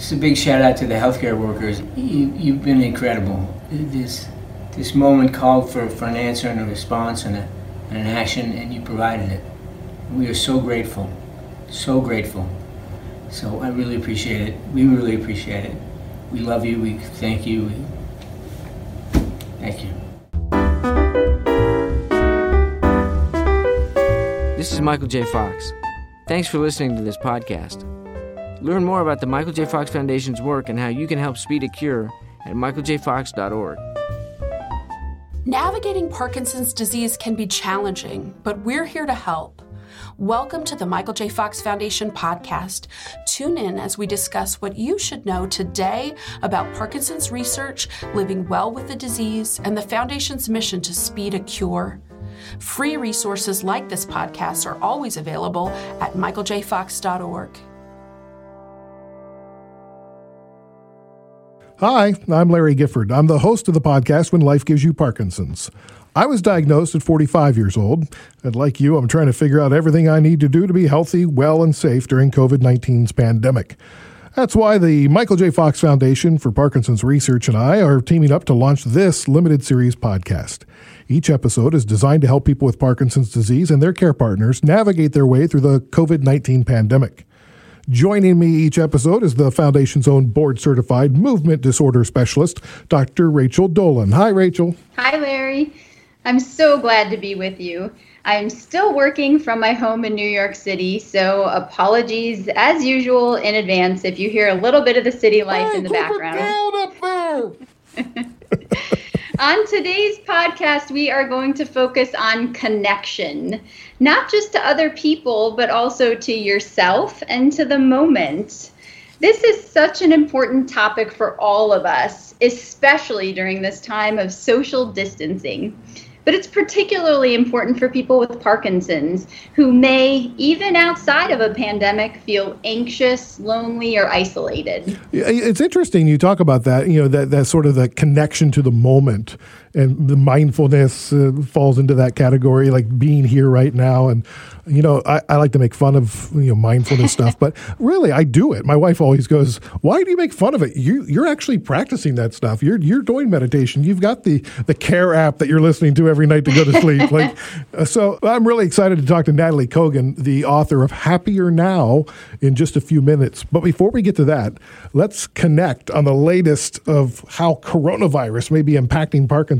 Just a big shout out to the healthcare workers. You, you've been incredible. This, this moment called for, for an answer and a response and, a, and an action, and you provided it. We are so grateful, so grateful. So I really appreciate it. We really appreciate it. We love you. We thank you. We, thank you. This is Michael J. Fox. Thanks for listening to this podcast. Learn more about the Michael J. Fox Foundation's work and how you can help speed a cure at michaeljfox.org. Navigating Parkinson's disease can be challenging, but we're here to help. Welcome to the Michael J. Fox Foundation podcast. Tune in as we discuss what you should know today about Parkinson's research, living well with the disease, and the Foundation's mission to speed a cure. Free resources like this podcast are always available at michaeljfox.org. Hi, I'm Larry Gifford. I'm the host of the podcast When Life Gives You Parkinson's. I was diagnosed at 45 years old, and like you, I'm trying to figure out everything I need to do to be healthy, well, and safe during COVID 19's pandemic. That's why the Michael J. Fox Foundation for Parkinson's Research and I are teaming up to launch this limited series podcast. Each episode is designed to help people with Parkinson's disease and their care partners navigate their way through the COVID 19 pandemic. Joining me each episode is the Foundation's own board certified movement disorder specialist, Dr. Rachel Dolhun. Hi, Rachel. Hi, Larry. I'm so glad to be with you. I'm still working from my home in New York City, so apologies as usual in advance if you hear a little bit of the city life hey, in the background. On today's podcast, we are going to focus on connection, not just to other people, but also to yourself and to the moment. This is such an important topic for all of us, especially during this time of social distancing. But it's particularly important for people with Parkinson's who may, even outside of a pandemic, feel anxious, lonely, or isolated. It's interesting you talk about that, you know, that, that sort of the connection to the moment and the mindfulness uh, falls into that category, like being here right now. And you know, I, I like to make fun of you know mindfulness stuff, but really, I do it. My wife always goes, "Why do you make fun of it? You you're actually practicing that stuff. You're you're doing meditation. You've got the the Care app that you're listening to every night to go to sleep." like, uh, so I'm really excited to talk to Nataly Kogan, the author of Happier Now, in just a few minutes. But before we get to that, let's connect on the latest of how coronavirus may be impacting Parkinson's.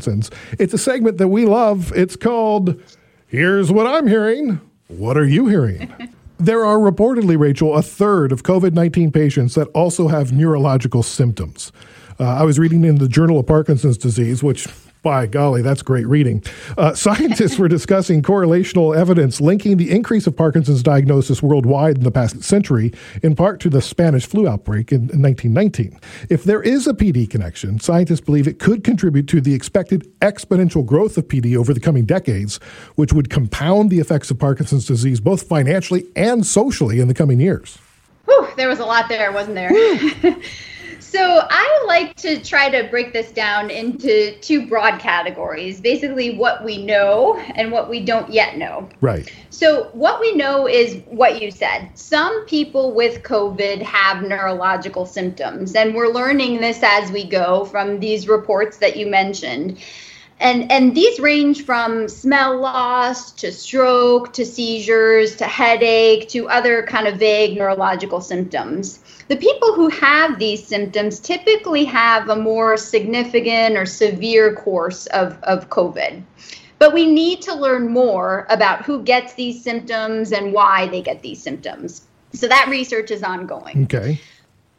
It's a segment that we love. It's called "Here's What I'm Hearing." What are you hearing? there are reportedly, Rachel, a third of COVID 19 patients that also have neurological symptoms. Uh, I was reading in the Journal of Parkinson's Disease, which by golly, that's great reading. Uh, scientists were discussing correlational evidence linking the increase of Parkinson's diagnosis worldwide in the past century, in part to the Spanish flu outbreak in, in 1919. If there is a PD connection, scientists believe it could contribute to the expected exponential growth of PD over the coming decades, which would compound the effects of Parkinson's disease both financially and socially in the coming years. Whew, there was a lot there, wasn't there? So I like to try to break this down into two broad categories basically, what we know and what we don't yet know. Right. So, what we know is what you said. Some people with COVID have neurological symptoms, and we're learning this as we go from these reports that you mentioned. And, and these range from smell loss to stroke to seizures to headache to other kind of vague neurological symptoms the people who have these symptoms typically have a more significant or severe course of, of COVID. But we need to learn more about who gets these symptoms and why they get these symptoms. So that research is ongoing. Okay.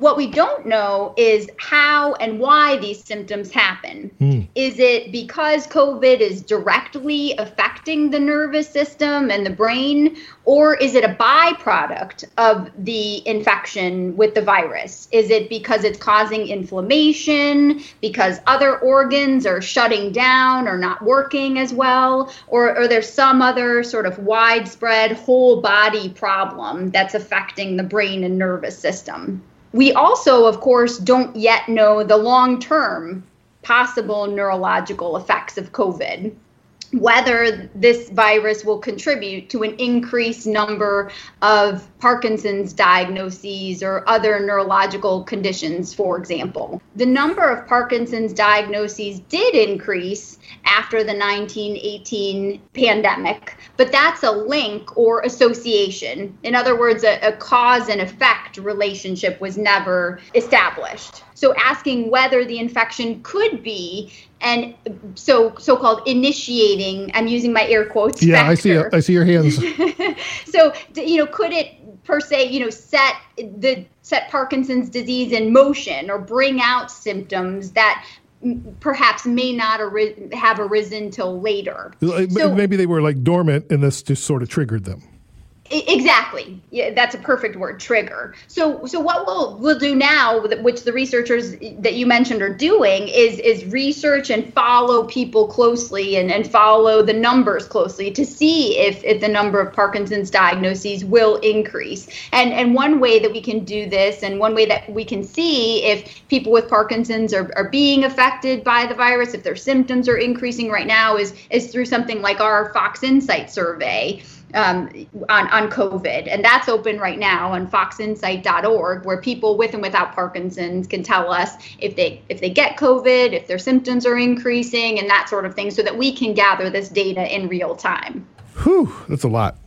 What we don't know is how and why these symptoms happen. Mm. Is it because COVID is directly affecting the nervous system and the brain, or is it a byproduct of the infection with the virus? Is it because it's causing inflammation, because other organs are shutting down or not working as well, or, are there some other sort of widespread whole body problem that's affecting the brain and nervous system? We also, of course, don't yet know the long term possible neurological effects of COVID. Whether this virus will contribute to an increased number of Parkinson's diagnoses or other neurological conditions, for example. The number of Parkinson's diagnoses did increase after the 1918 pandemic, but that's a link or association. In other words, a, a cause and effect relationship was never established. So asking whether the infection could be and so so-called initiating i'm using my air quotes yeah factor. i see i see your hands. So you know could it per se you know set the set parkinson's disease in motion or bring out symptoms that perhaps may not have arisen till later? So, maybe they were like dormant and this just sort of triggered them Exactly. Yeah, that's a perfect word, trigger. So so what we'll we'll do now, which the researchers that you mentioned are doing, is is research and follow people closely and, and follow the numbers closely to see if, if the number of Parkinson's diagnoses will increase. And and one way that we can do this and one way that we can see if people with Parkinson's are, are being affected by the virus, if their symptoms are increasing right now, is is through something like our Fox Insight survey um, on, on COVID. And that's open right now on foxinsight.org, where people with and without Parkinson's can tell us if they if they get COVID, if their symptoms are increasing, and that sort of thing, so that we can gather this data in real time. Whew, that's a lot.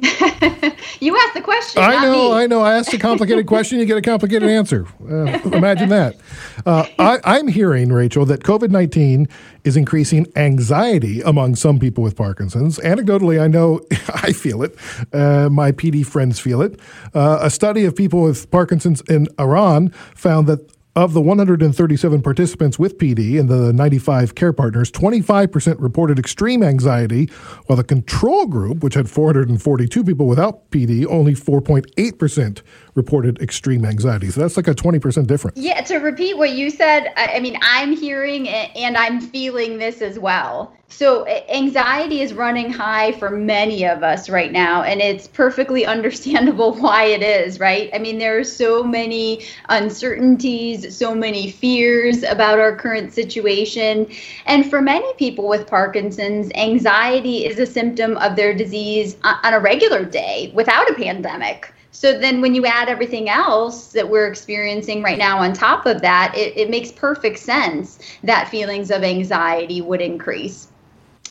you asked the question. I know, me. I know. I asked a complicated question, you get a complicated answer. Uh, imagine that. Uh, I, am hearing, Rachel, that COVID 19 is increasing anxiety among some people with Parkinson's. Anecdotally, I know I feel it. Uh, my PD friends feel it. Uh, a study of people with Parkinson's in Iran found that of the 137 participants with PD and the 95 care partners, 25% reported extreme anxiety, while the control group, which had 442 people without PD, only 4.8% reported extreme anxiety. So that's like a 20% difference. Yeah, to repeat what you said, I mean, I'm hearing and I'm feeling this as well. So, anxiety is running high for many of us right now, and it's perfectly understandable why it is, right? I mean, there are so many uncertainties, so many fears about our current situation. And for many people with Parkinson's, anxiety is a symptom of their disease on a regular day without a pandemic. So then when you add everything else that we're experiencing right now on top of that, it, it makes perfect sense that feelings of anxiety would increase.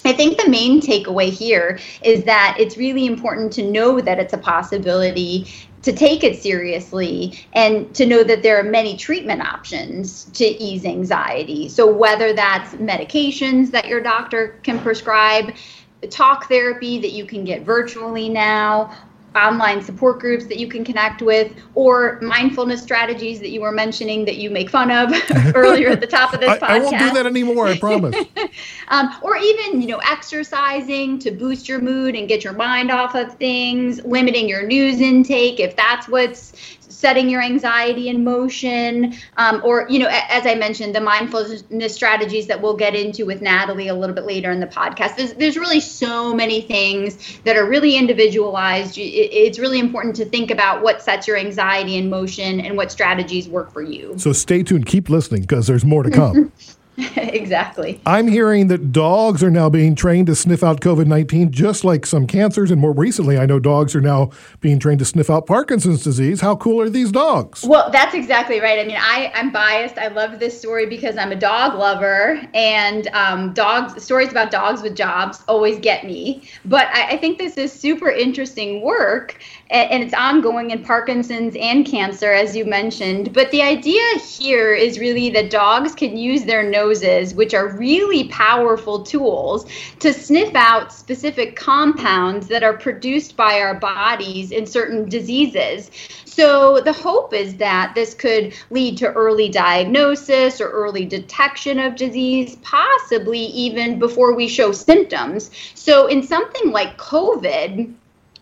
I think the main takeaway here is that it's really important to know that it's a possibility to take it seriously and to know that there are many treatment options to ease anxiety. So, whether that's medications that your doctor can prescribe, talk therapy that you can get virtually now, online support groups that you can connect with, or mindfulness strategies that you were mentioning that you make fun of earlier at the top of this I, podcast. I won't do that anymore, I promise. um, or even, you know, exercising to boost your mood and get your mind off of things, limiting your news intake if that's what's setting your anxiety in motion, um, or, you know, as I mentioned, the mindfulness strategies that we'll get into with Nataly a little bit later in the podcast. There's, there's really so many things that are really individualized. It's really important to think about what sets your anxiety in motion and what strategies work for you. So stay tuned, keep listening because there's more to come. exactly. I'm hearing that dogs are now being trained to sniff out COVID 19, just like some cancers. And more recently, I know dogs are now being trained to sniff out Parkinson's disease. How cool are these dogs? Well, that's exactly right. I mean, I, I'm biased. I love this story because I'm a dog lover, and um, dogs stories about dogs with jobs always get me. But I, I think this is super interesting work and it's ongoing in Parkinson's and cancer, as you mentioned. But the idea here is really that dogs can use their noses, which are really powerful tools, to sniff out specific compounds that are produced by our bodies in certain diseases. So the hope is that this could lead to early diagnosis or early detection of disease, possibly even before we show symptoms. So in something like COVID,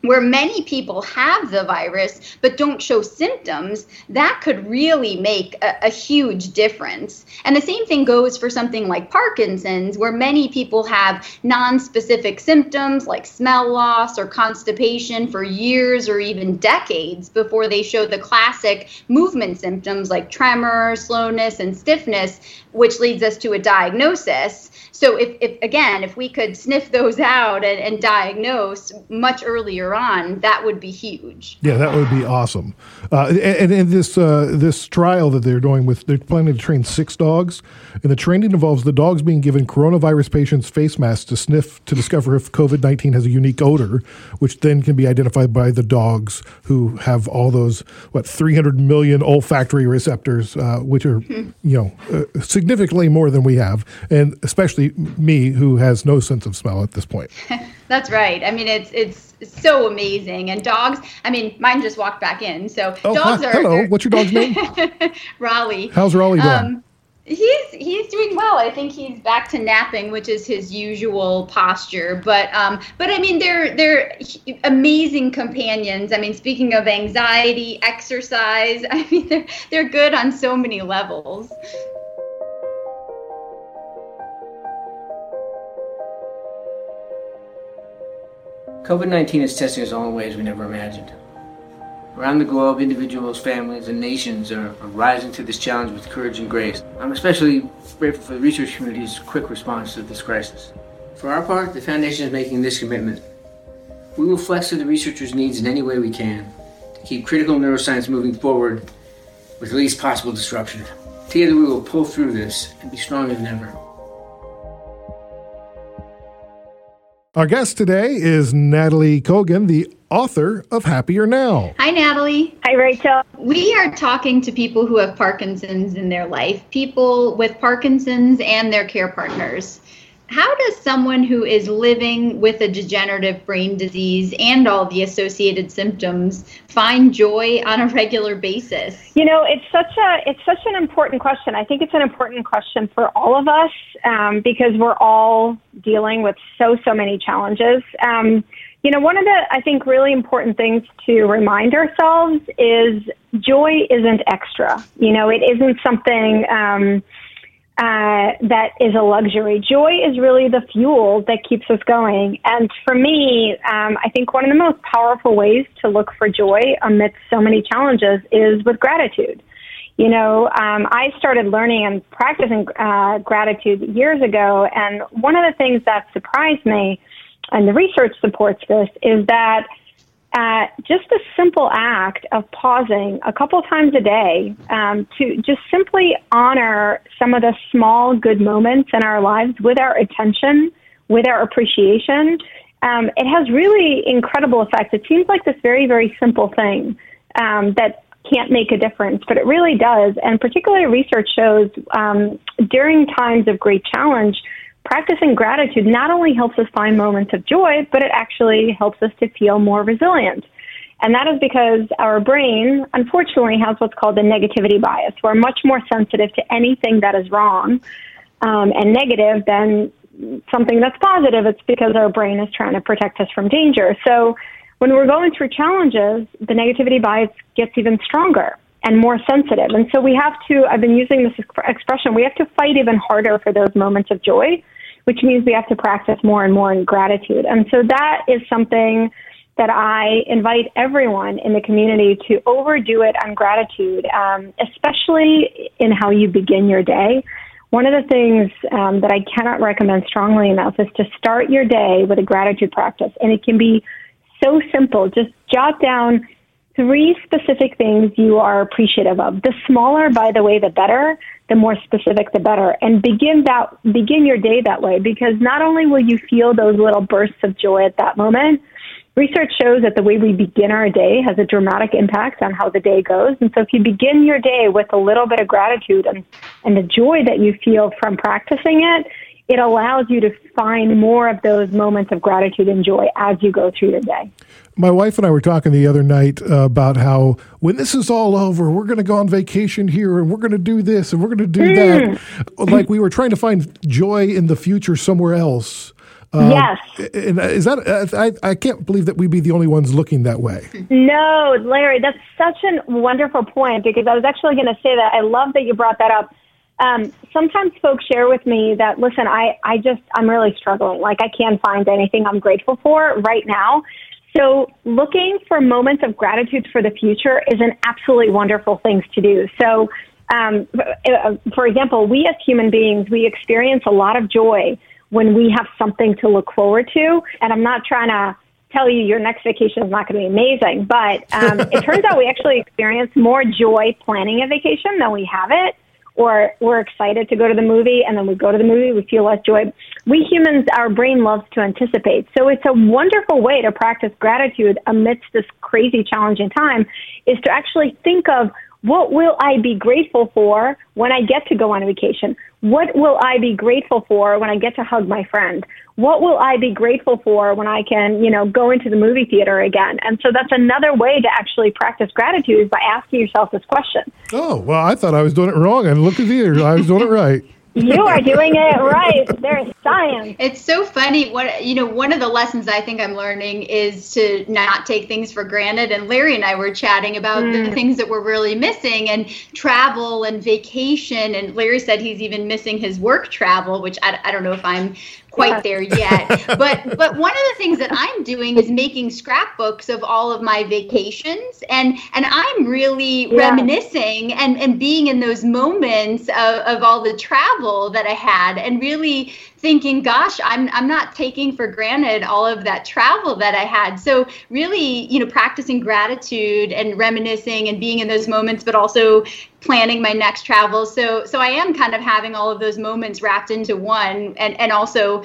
where many people have the virus but don't show symptoms, that could really make a, a, huge difference. And the same thing goes for something like Parkinson's, where many people have non-specific symptoms like smell loss or constipation for years or even decades before they show the classic movement symptoms like tremor, slowness, and stiffness, which leads us to a diagnosis. So if, if again, if we could sniff those out and, and diagnose much earlier on, that would be huge. Yeah, that would be awesome. Uh, and, in this uh, this trial that they're doing with, they're planning to train six dogs, and the training involves the dogs being given coronavirus patients face masks to sniff to discover if COVID nineteen has a unique odor, which then can be identified by the dogs who have all those what three hundred million olfactory receptors, uh, which are mm-hmm. you know uh, significantly more than we have, and especially me who has no sense of smell at this point. That's right. I mean, it's it's so amazing. And dogs, I mean, mine just walked back in. So oh, dogs hi, are. Hello. What's your dog's name? Raleigh. How's Raleigh doing? Um, he's he's doing well. I think he's back to napping, which is his usual posture. But um, but I mean, they're they're amazing companions. I mean, speaking of anxiety, exercise. I mean, they're they're good on so many levels. COVID 19 is testing us all in ways we never imagined. Around the globe, individuals, families, and nations are, are, rising to this challenge with courage and grace. I'm especially grateful for the research community's quick response to this crisis. For our part, the Foundation is making this commitment. We will flex to the researchers' needs in any way we can to keep critical neuroscience moving forward with the least possible disruption. Together, we will pull through this and be stronger than ever. Our guest today is Nataly Kogan, the author of Happier Now. Hi, Nataly. Hi, Rachel. We are talking to people who have Parkinson's in their life, people with Parkinson's and their care partners. How does someone who is living with a degenerative brain disease and all the associated symptoms find joy on a regular basis? You know, it's such a it's such an important question. I think it's an important question for all of us um, because we're all dealing with so so many challenges. Um, you know, one of the I think really important things to remind ourselves is joy isn't extra. You know, it isn't something. Um, uh, that is a luxury. Joy is really the fuel that keeps us going. And for me, um, I think one of the most powerful ways to look for joy amidst so many challenges is with gratitude. You know, um, I started learning and practicing uh, gratitude years ago, and one of the things that surprised me, and the research supports this, is that uh, just a simple act of pausing a couple times a day um, to just simply honor some of the small good moments in our lives with our attention, with our appreciation, um, it has really incredible effects. It seems like this very, very simple thing um, that can't make a difference, but it really does. And particularly research shows um, during times of great challenge, practicing gratitude not only helps us find moments of joy, but it actually helps us to feel more resilient. And that is because our brain, unfortunately, has what's called a negativity bias. We're much more sensitive to anything that is wrong um, and negative than something that's positive. It's because our brain is trying to protect us from danger. So when we're going through challenges, the negativity bias gets even stronger and more sensitive. And so we have to, I've been using this expression, we have to fight even harder for those moments of joy which means we have to practice more and more in gratitude. And so that is something that I invite everyone in the community to overdo it on gratitude, um, especially in how you begin your day. One of the things um, that I cannot recommend strongly enough is to start your day with a gratitude practice. And it can be so simple. Just jot down three specific things you are appreciative of. The smaller, by the way, the better. The more specific, the better. And begin that, begin your day that way because not only will you feel those little bursts of joy at that moment, research shows that the way we begin our day has a dramatic impact on how the day goes. And so if you begin your day with a little bit of gratitude and, and the joy that you feel from practicing it, it allows you to find more of those moments of gratitude and joy as you go through the day. My wife and I were talking the other night uh, about how when this is all over, we're going to go on vacation here and we're going to do this and we're going to do mm. that. Like we were trying to find joy in the future somewhere else. Um, yes. And is that, uh, I, I can't believe that we'd be the only ones looking that way. No, Larry, that's such a wonderful point because I was actually going to say that. I love that you brought that up. Um, sometimes folks share with me that, listen, I, I just, I'm really struggling. Like, I can't find anything I'm grateful for right now. So, looking for moments of gratitude for the future is an absolutely wonderful thing to do. So, um, uh, for example, we as human beings, we experience a lot of joy when we have something to look forward to. And I'm not trying to tell you your next vacation is not going to be amazing, but um, it turns out we actually experience more joy planning a vacation than we have it. Or we're excited to go to the movie, and then we go to the movie, we feel less joy. We humans, our brain loves to anticipate. So it's a wonderful way to practice gratitude amidst this crazy, challenging time, is to actually think of what will I be grateful for when I get to go on vacation? What will I be grateful for when I get to hug my friend? What will I be grateful for when I can, you know, go into the movie theater again? And so that's another way to actually practice gratitude is by asking yourself this question. Oh, well, I thought I was doing it wrong. And look at you. I was doing it right. You are doing it right. There's science. It's so funny. What you know, one of the lessons I think I'm learning is to not take things for granted. And Larry and I were chatting about mm. the things that we're really missing and travel and vacation. And Larry said he's even missing his work travel, which I, I don't know if I'm quite yeah. there yet. but but one of the things that I'm doing is making scrapbooks of all of my vacations and and I'm really yeah. reminiscing and and being in those moments of, of all the travel that I had and really thinking, gosh, I'm I'm not taking for granted all of that travel that I had. So really, you know, practicing gratitude and reminiscing and being in those moments, but also planning my next travel. So so I am kind of having all of those moments wrapped into one and and also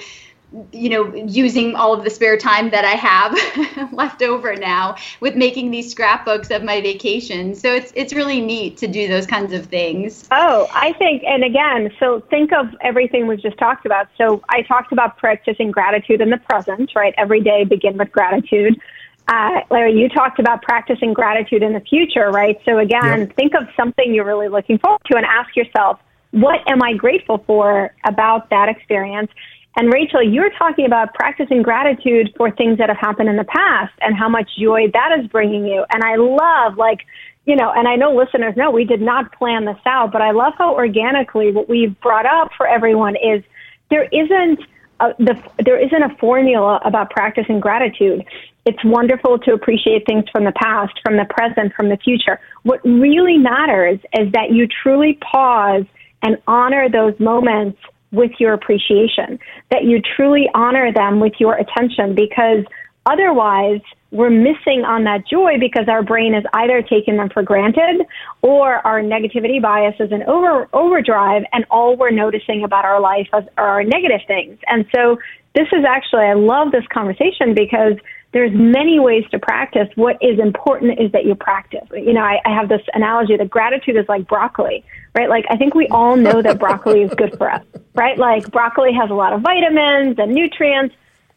you know, using all of the spare time that I have left over now with making these scrapbooks of my vacations. So it's it's really neat to do those kinds of things. Oh, I think and again, so think of everything we've just talked about. So I talked about practicing gratitude in the present, right? Every day begin with gratitude. Uh, Larry, you talked about practicing gratitude in the future, right? So again, yep. think of something you're really looking forward to and ask yourself, what am I grateful for about that experience? And Rachel, you're talking about practicing gratitude for things that have happened in the past and how much joy that is bringing you. And I love, like, you know, and I know listeners know we did not plan this out, but I love how organically what we've brought up for everyone is there isn't a, the, there isn't a formula about practicing gratitude. It's wonderful to appreciate things from the past, from the present, from the future. What really matters is that you truly pause and honor those moments with your appreciation, that you truly honor them with your attention because otherwise we're missing on that joy because our brain is either taking them for granted or our negativity bias is in over overdrive and all we're noticing about our life are our negative things. And so this is actually I love this conversation because there's many ways to practice. What is important is that you practice. You know, I, I have this analogy that gratitude is like broccoli, right? Like I think we all know that broccoli is good for us, right? Like broccoli has a lot of vitamins and nutrients,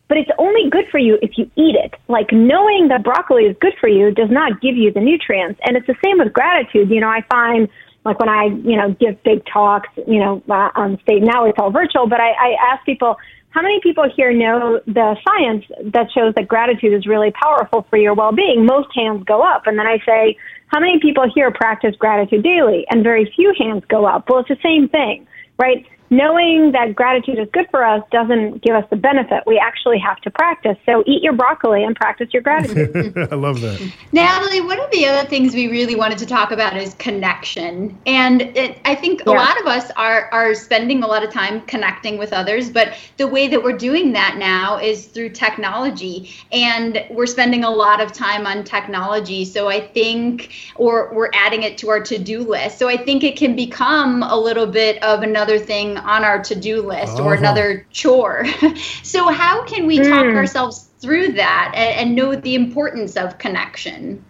but it's only good for you if you eat it. Like knowing that broccoli is good for you does not give you the nutrients. And it's the same with gratitude. You know, I find like when I, you know, give big talks, you know, uh, on stage, now it's all virtual, but I, I ask people, how many people here know the science that shows that gratitude is really powerful for your well-being? Most hands go up. And then I say, how many people here practice gratitude daily? And very few hands go up. Well, it's the same thing, right? Knowing that gratitude is good for us doesn't give us the benefit. We actually have to practice. So eat your broccoli and practice your gratitude. I love that. Nataly, one of the other things we really wanted to talk about is connection. And it, I think yeah. a lot of us are, are spending a lot of time connecting with others, but the way that we're doing that now is through technology. And we're spending a lot of time on technology. So I think, or we're adding it to our to do list. So I think it can become a little bit of another thing on our to-do list uh-huh. or another chore. so how can we mm. talk hmm. ourselves through that and, and, know the importance of connection?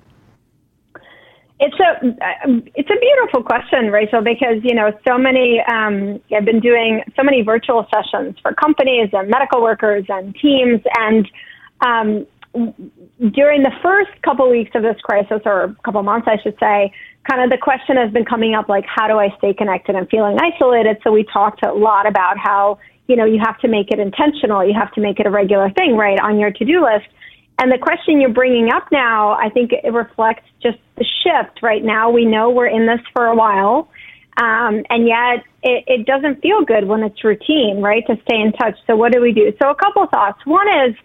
It's a it's a beautiful question, Rachel, because you know so many. Um, I've been doing so many virtual sessions for companies and medical workers and teams, and um, during the first couple weeks of this crisis, or a couple months, I should say, kind of the question has been coming up like, how do I stay connected? I'm feeling isolated. So we talked a lot about how, you know, you have to make it intentional. You have to make it a regular thing, right, on your to do list. And the question you're bringing up now, I think it reflects just the shift. Right now, we know we're in this for a while. Um, and yet it, it doesn't feel good when it's routine, right? To stay in touch. So what do we do? So a couple thoughts. One is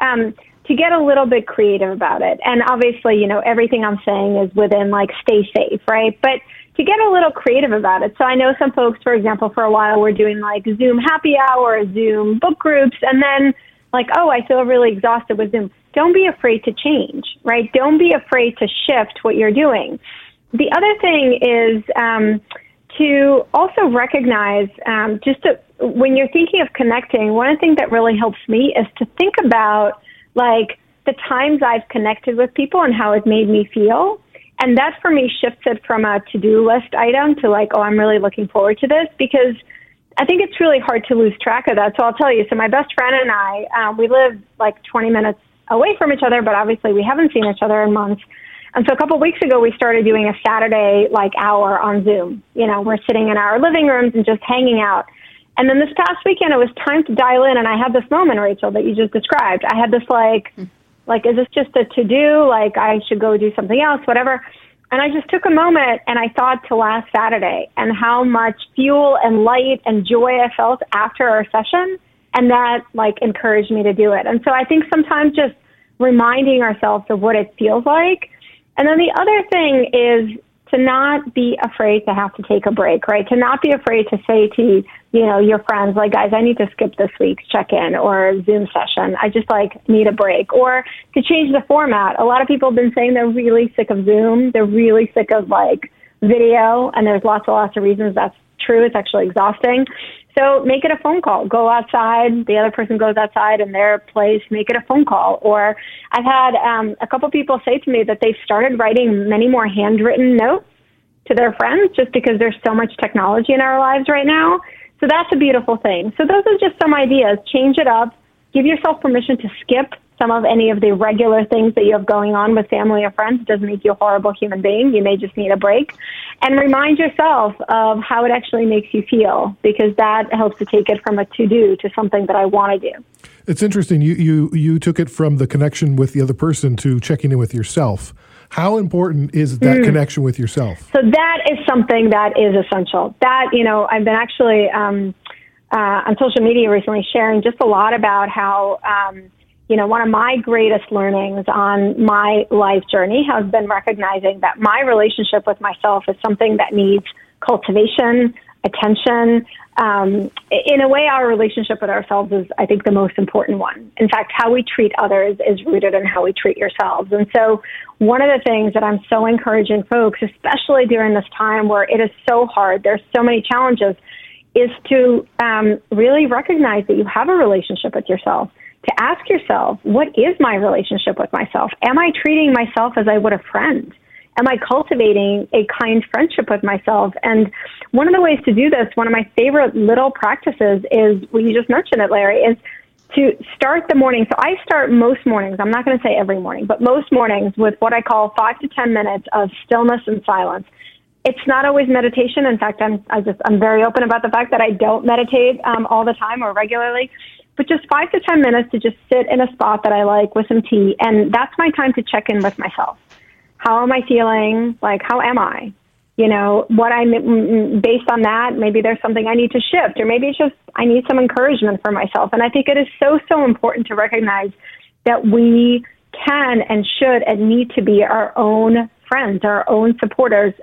um, to get a little bit creative about it. And obviously, you know, everything I'm saying is within like stay safe, right? But to get a little creative about it. So I know some folks, for example, for a while were doing like Zoom happy hour, Zoom book groups, and then like, oh, I feel really exhausted with Zoom. Don't be afraid to change, right? Don't be afraid to shift what you're doing. The other thing is, um, to also recognize um, just to, when you're thinking of connecting, one things that really helps me is to think about like the times I've connected with people and how it made me feel. And that for me shifted from a to do list item to like, oh, I'm really looking forward to this because I think it's really hard to lose track of that. So I'll tell you. So my best friend and I, um, we live like 20 minutes away from each other, but obviously we haven't seen each other in months. And so a couple of weeks ago, we started doing a Saturday like hour on Zoom. You know, we're sitting in our living rooms and just hanging out. And then this past weekend, it was time to dial in, and I had this moment, Rachel, that you just described. I had this like, hmm. like, is this just a to do? Like, I should go do something else, whatever. And I just took a moment and I thought to last Saturday and how much fuel and light and joy I felt after our session. And that like encouraged me to do it. And so I think sometimes just reminding ourselves of what it feels like and then the other thing is to not be afraid to have to take a break, right? To not be afraid to say to, you know, your friends, like, guys, I need to skip this week's check-in or Zoom session. I just like need a break or to change the format. A lot of people have been saying they're really sick of Zoom. They're really sick of like video and there's lots and lots of reasons that's true. It's actually exhausting. So make it a phone call. Go outside. The other person goes outside in their place. Make it a phone call. Or I've had um, a couple people say to me that they've started writing many more handwritten notes to their friends just because there's so much technology in our lives right now. So that's a beautiful thing. So those are just some ideas. Change it up. Give yourself permission to skip some of any of the regular things that you have going on with family or friends. It doesn't make you a horrible human being. You may just need a break. And remind yourself of how it actually makes you feel because that helps to take it from a to do to something that I want to do. It's interesting. You, you, you took it from the connection with the other person to checking in with yourself. How important is that mm. connection with yourself? So that is something that is essential. That, you know, I've been actually um, uh, on social media recently sharing just a lot about how um, you know, one of my greatest learnings on my life journey has been recognizing that my relationship with myself is something that needs cultivation, attention. Um, in a way, our relationship with ourselves is, I think, the most important one. In fact, how we treat others is rooted in how we treat yourselves. And so, one of the things that I'm so encouraging folks, especially during this time where it is so hard, there's so many challenges, is to um, really recognize that you have a relationship with yourself to ask yourself, what is my relationship with myself? Am I treating myself as I would a friend? Am I cultivating a kind friendship with myself? And one of the ways to do this, one of my favorite little practices is, well, you just mentioned it, Larry, is to start the morning. So I start most mornings, I'm not going to say every morning, but most mornings with what I call five to 10 minutes of stillness and silence. It's not always meditation. In fact, I'm, I just, I'm very open about the fact that I don't meditate um, all the time or regularly but just five to 10 minutes to just sit in a spot that I like with some tea. And that's my time to check in with myself. How am I feeling? Like, how am I? You know, what I'm based on that, maybe there's something I need to shift, or maybe it's just I need some encouragement for myself. And I think it is so, so important to recognize that we can and should and need to be our own friends, our own supporters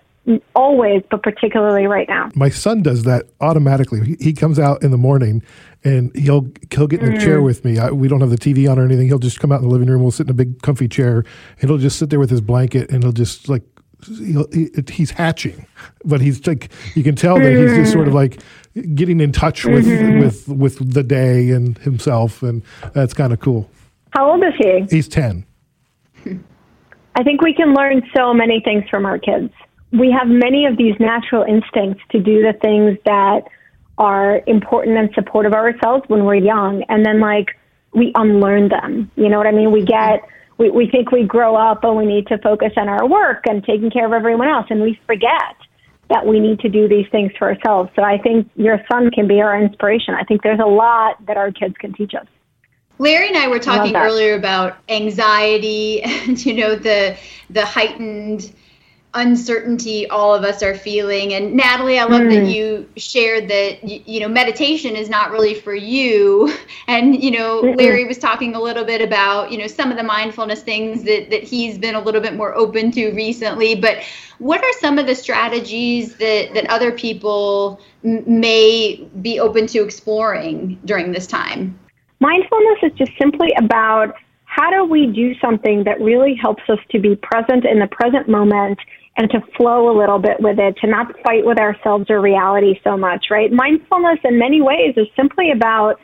always, but particularly right now. My son does that automatically. He comes out in the morning and he'll he'll get in a mm. chair with me. I, we don't have the TV on or anything. He'll just come out in the living room. We'll sit in a big comfy chair, and he'll just sit there with his blanket, and he'll just like he, he's hatching, but he's like you can tell that he's just sort of like getting in touch with mm-hmm. with with the day and himself, and that's kind of cool. How old is he? He's ten. I think we can learn so many things from our kids we have many of these natural instincts to do the things that are important and supportive of ourselves when we're young. And then, like, we unlearn them. You know what I mean? We get, we, we think we grow up and we need to focus on our work and taking care of everyone else, and we forget that we need to do these things for ourselves. So I think your son can be our inspiration. I think there's a lot that our kids can teach us. Larry and I were talking earlier about anxiety and you know the the heightened uncertainty all of us are feeling and nataly i love mm. that hmm. you shared that you know meditation is not really for you and you know mm larry was talking a little bit about you know some of the mindfulness things that that he's been a little bit more open to recently but what are some of the strategies that that other people m- may be open to exploring during this time mindfulness is just simply about how do we do something that really helps us to be present in the present moment and to flow a little bit with it, to not fight with ourselves or reality so much, right? Mindfulness in many ways is simply about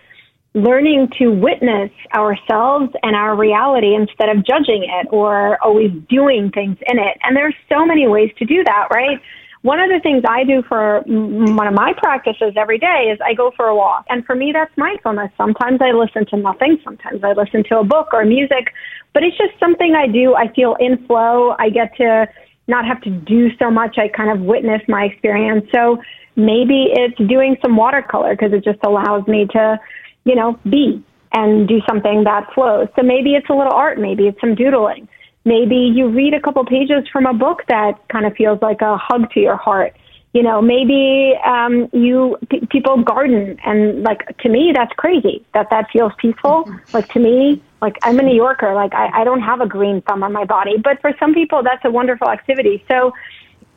learning to witness ourselves and our reality instead of judging it or always doing things in it. And there's so many ways to do that, right? One of the things I do for one of my practices every day is I go for a walk. And for me, that's mindfulness. Sometimes I listen to nothing. Sometimes I listen to a book or music, but it's just something I do. I feel in flow. I get to not have to do so much. I kind of witness my experience. So maybe it's doing some watercolor because it just allows me to, you know, be and do something that flows. So maybe it's a little art, maybe it's some doodling. Maybe you read a couple pages from a book that kind of feels like a hug to your heart. You know, maybe um, you p- people garden, and like to me, that's crazy. That that feels peaceful. Mm-hmm. Like to me, like I'm a New Yorker, like I, I don't have a green thumb on my body, but for some people that's a wonderful activity. So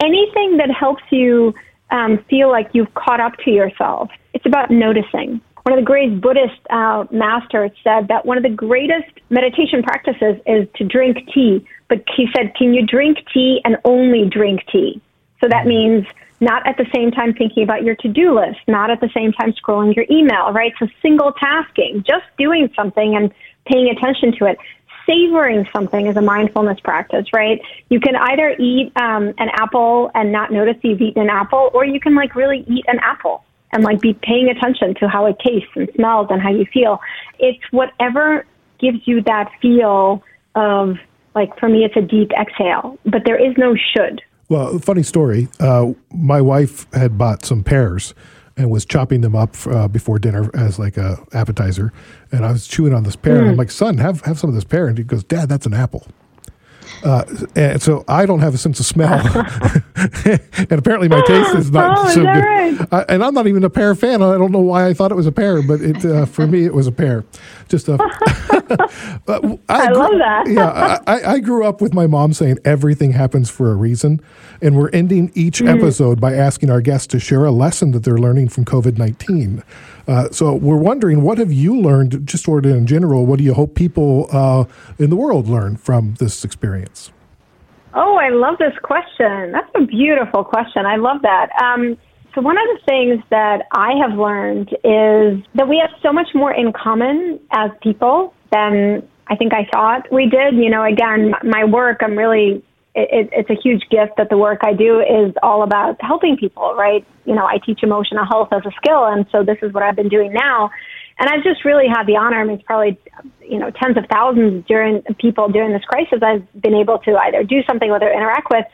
anything that helps you um, feel like you've caught up to yourself, it's about noticing. One of the great Buddhist uh, masters said that one of the greatest meditation practices is to drink tea. But he said, can you drink tea and only drink tea? So that means not at the same time thinking about your to-do list, not at the same time scrolling your email, right? So single tasking, just doing something and paying attention to it. Savoring something is a mindfulness practice, right? You can either eat um, an apple and not notice you've eaten an apple, or you can like really eat an apple and like be paying attention to how it tastes and smells and how you feel. It's whatever gives you that feel of like for me, it's a deep exhale, but there is no should. Well, funny story. Uh, my wife had bought some pears and was chopping them up uh, before dinner as like a appetizer. And I was chewing on this pear, mm. and I'm hmm. like, "Son, have have some of this pear." And he goes, "Dad, that's an apple." Uh, and so I don't have a sense of smell, and apparently my taste is not oh, so good. Right? I, and I'm not even a pear fan. I don't know why I thought it was a pear, but it uh, for me it was a pear. Just a. I, I grew, love that. yeah, I, I, grew up with my mom saying everything happens for a reason, and we're ending each mm-hmm. episode by asking our guests to share a lesson that they're learning from COVID nineteen. Uh, so we're wondering, what have you learned, just sort of in general? What do you hope people uh, in the world learn from this experience? Oh, I love this question. That's a beautiful question. I love that. Um, so one of the things that I have learned is that we have so much more in common as people than I think I thought we did. You know, again, my work, I'm really it, it's a huge gift that the work I do is all about helping people, right? You know, I teach emotional health as a skill, and so this is what I've been doing now. And I've just really had the honor. I mean, it's probably, you know, tens of thousands during people during this crisis. I've been able to either do something with or interact with.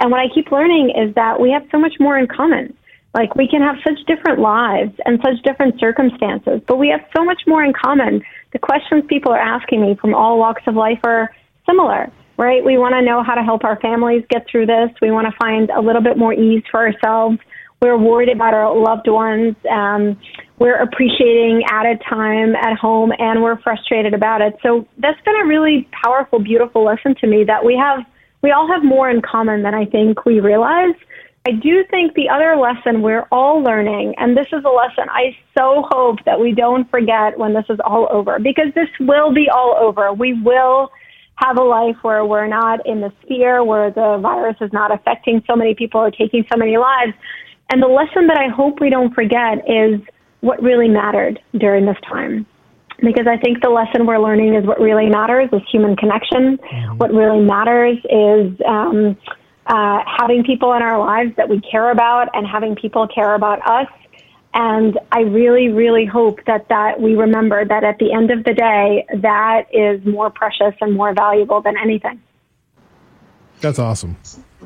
And what I keep learning is that we have so much more in common. Like we can have such different lives and such different circumstances, but we have so much more in common. The questions people are asking me from all walks of life are similar right? We want to know how to help our families get through this. We want to find a little bit more ease for ourselves. We're worried about our loved ones. Um, we're appreciating added time at home and we're frustrated about it. So that's been a really powerful, beautiful lesson to me that we have, we all have more in common than I think we realize. I do think the other lesson we're all learning, and this is a lesson I so hope that we don't forget when this is all over, because this will be all over. We will have a life where we're not in the sphere where the virus is not affecting so many people or taking so many lives. And the lesson that I hope we don't forget is what really mattered during this time. Because I think the lesson we're learning is what really matters is human connection. Mm-hmm. What really matters is um, uh, having people in our lives that we care about and having people care about us and I really, really hope that, that we remember that at the end of the day, that is more precious and more valuable than anything. That's awesome.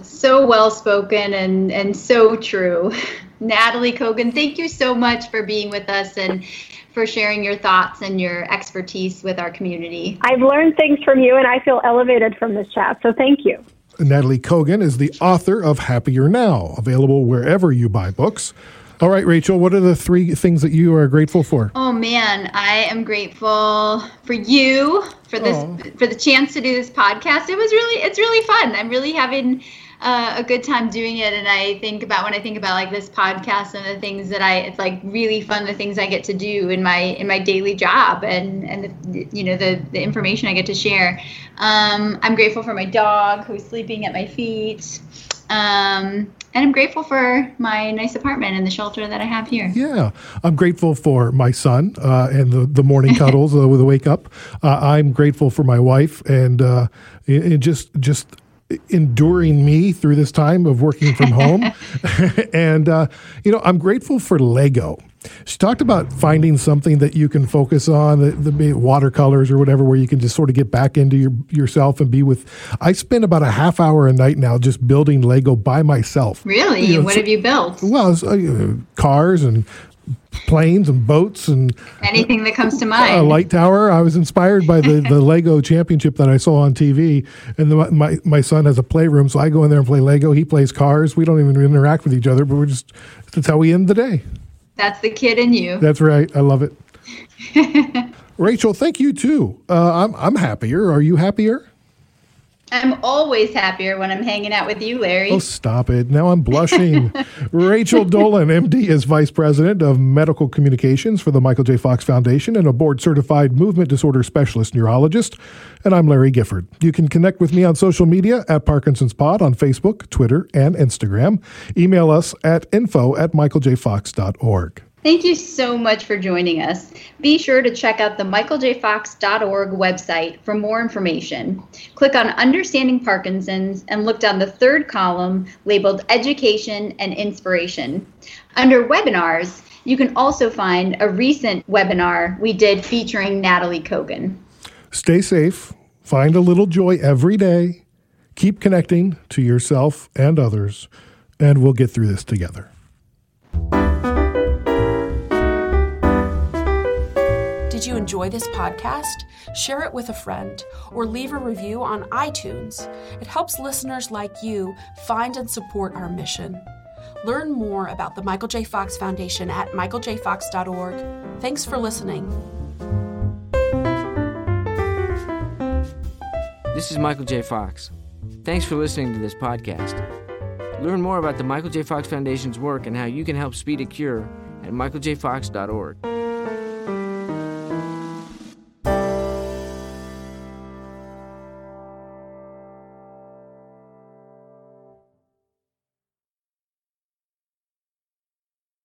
So well spoken and, and so true. Nataly Kogan, thank you so much for being with us and for sharing your thoughts and your expertise with our community. I've learned things from you and I feel elevated from this chat, so thank you. Nataly Kogan is the author of Happier Now, available wherever you buy books. All right, Rachel, what are the three things that you are grateful for? Oh man, I am grateful for you for this Aww. for the chance to do this podcast. It was really it's really fun. I'm really having uh, a good time doing it and i think about when i think about like this podcast and the things that i it's like really fun the things i get to do in my in my daily job and and the, you know the the information i get to share um, i'm grateful for my dog who's sleeping at my feet um, and I'm grateful for my nice apartment and the shelter that I have here. Yeah, I'm grateful for my son uh, and the, the morning cuddles uh, with a wake up. Uh, I'm grateful for my wife and uh, it, just just enduring me through this time of working from home. and, uh, you know, I'm grateful for Lego. She talked about finding something that you can focus on, the, the watercolors or whatever, where you can just sort of get back into your, yourself and be with. I spend about a half hour a night now just building Lego by myself. Really? You know, what so, have you built? Well, uh, cars and planes and boats and anything that comes to mind. A light tower. I was inspired by the, the Lego championship that I saw on TV. And the, my, my son has a playroom, so I go in there and play Lego. He plays cars. We don't even interact with each other, but we're just, that's how we end the day. That's the kid in you. That's right. I love it. Rachel, thank you too. Uh, I'm, I'm happier. Are you happier? I'm always happier when I'm hanging out with you, Larry. Oh, stop it. Now I'm blushing. Rachel Dolhun, MD, is Vice President of Medical Communications for the Michael J. Fox Foundation and a board certified movement disorder specialist neurologist. And I'm Larry Gifford. You can connect with me on social media at Parkinson's Pod on Facebook, Twitter, and Instagram. Email us at info at michaeljfox.org. Thank you so much for joining us. Be sure to check out the michaeljfox.org website for more information. Click on Understanding Parkinson's and look down the third column labeled Education and Inspiration. Under Webinars, you can also find a recent webinar we did featuring Nataly Kogan. Stay safe, find a little joy every day, keep connecting to yourself and others, and we'll get through this together. Enjoy this podcast? Share it with a friend or leave a review on iTunes. It helps listeners like you find and support our mission. Learn more about the Michael J. Fox Foundation at michaeljfox.org. Thanks for listening. This is Michael J. Fox. Thanks for listening to this podcast. Learn more about the Michael J. Fox Foundation's work and how you can help speed a cure at michaeljfox.org.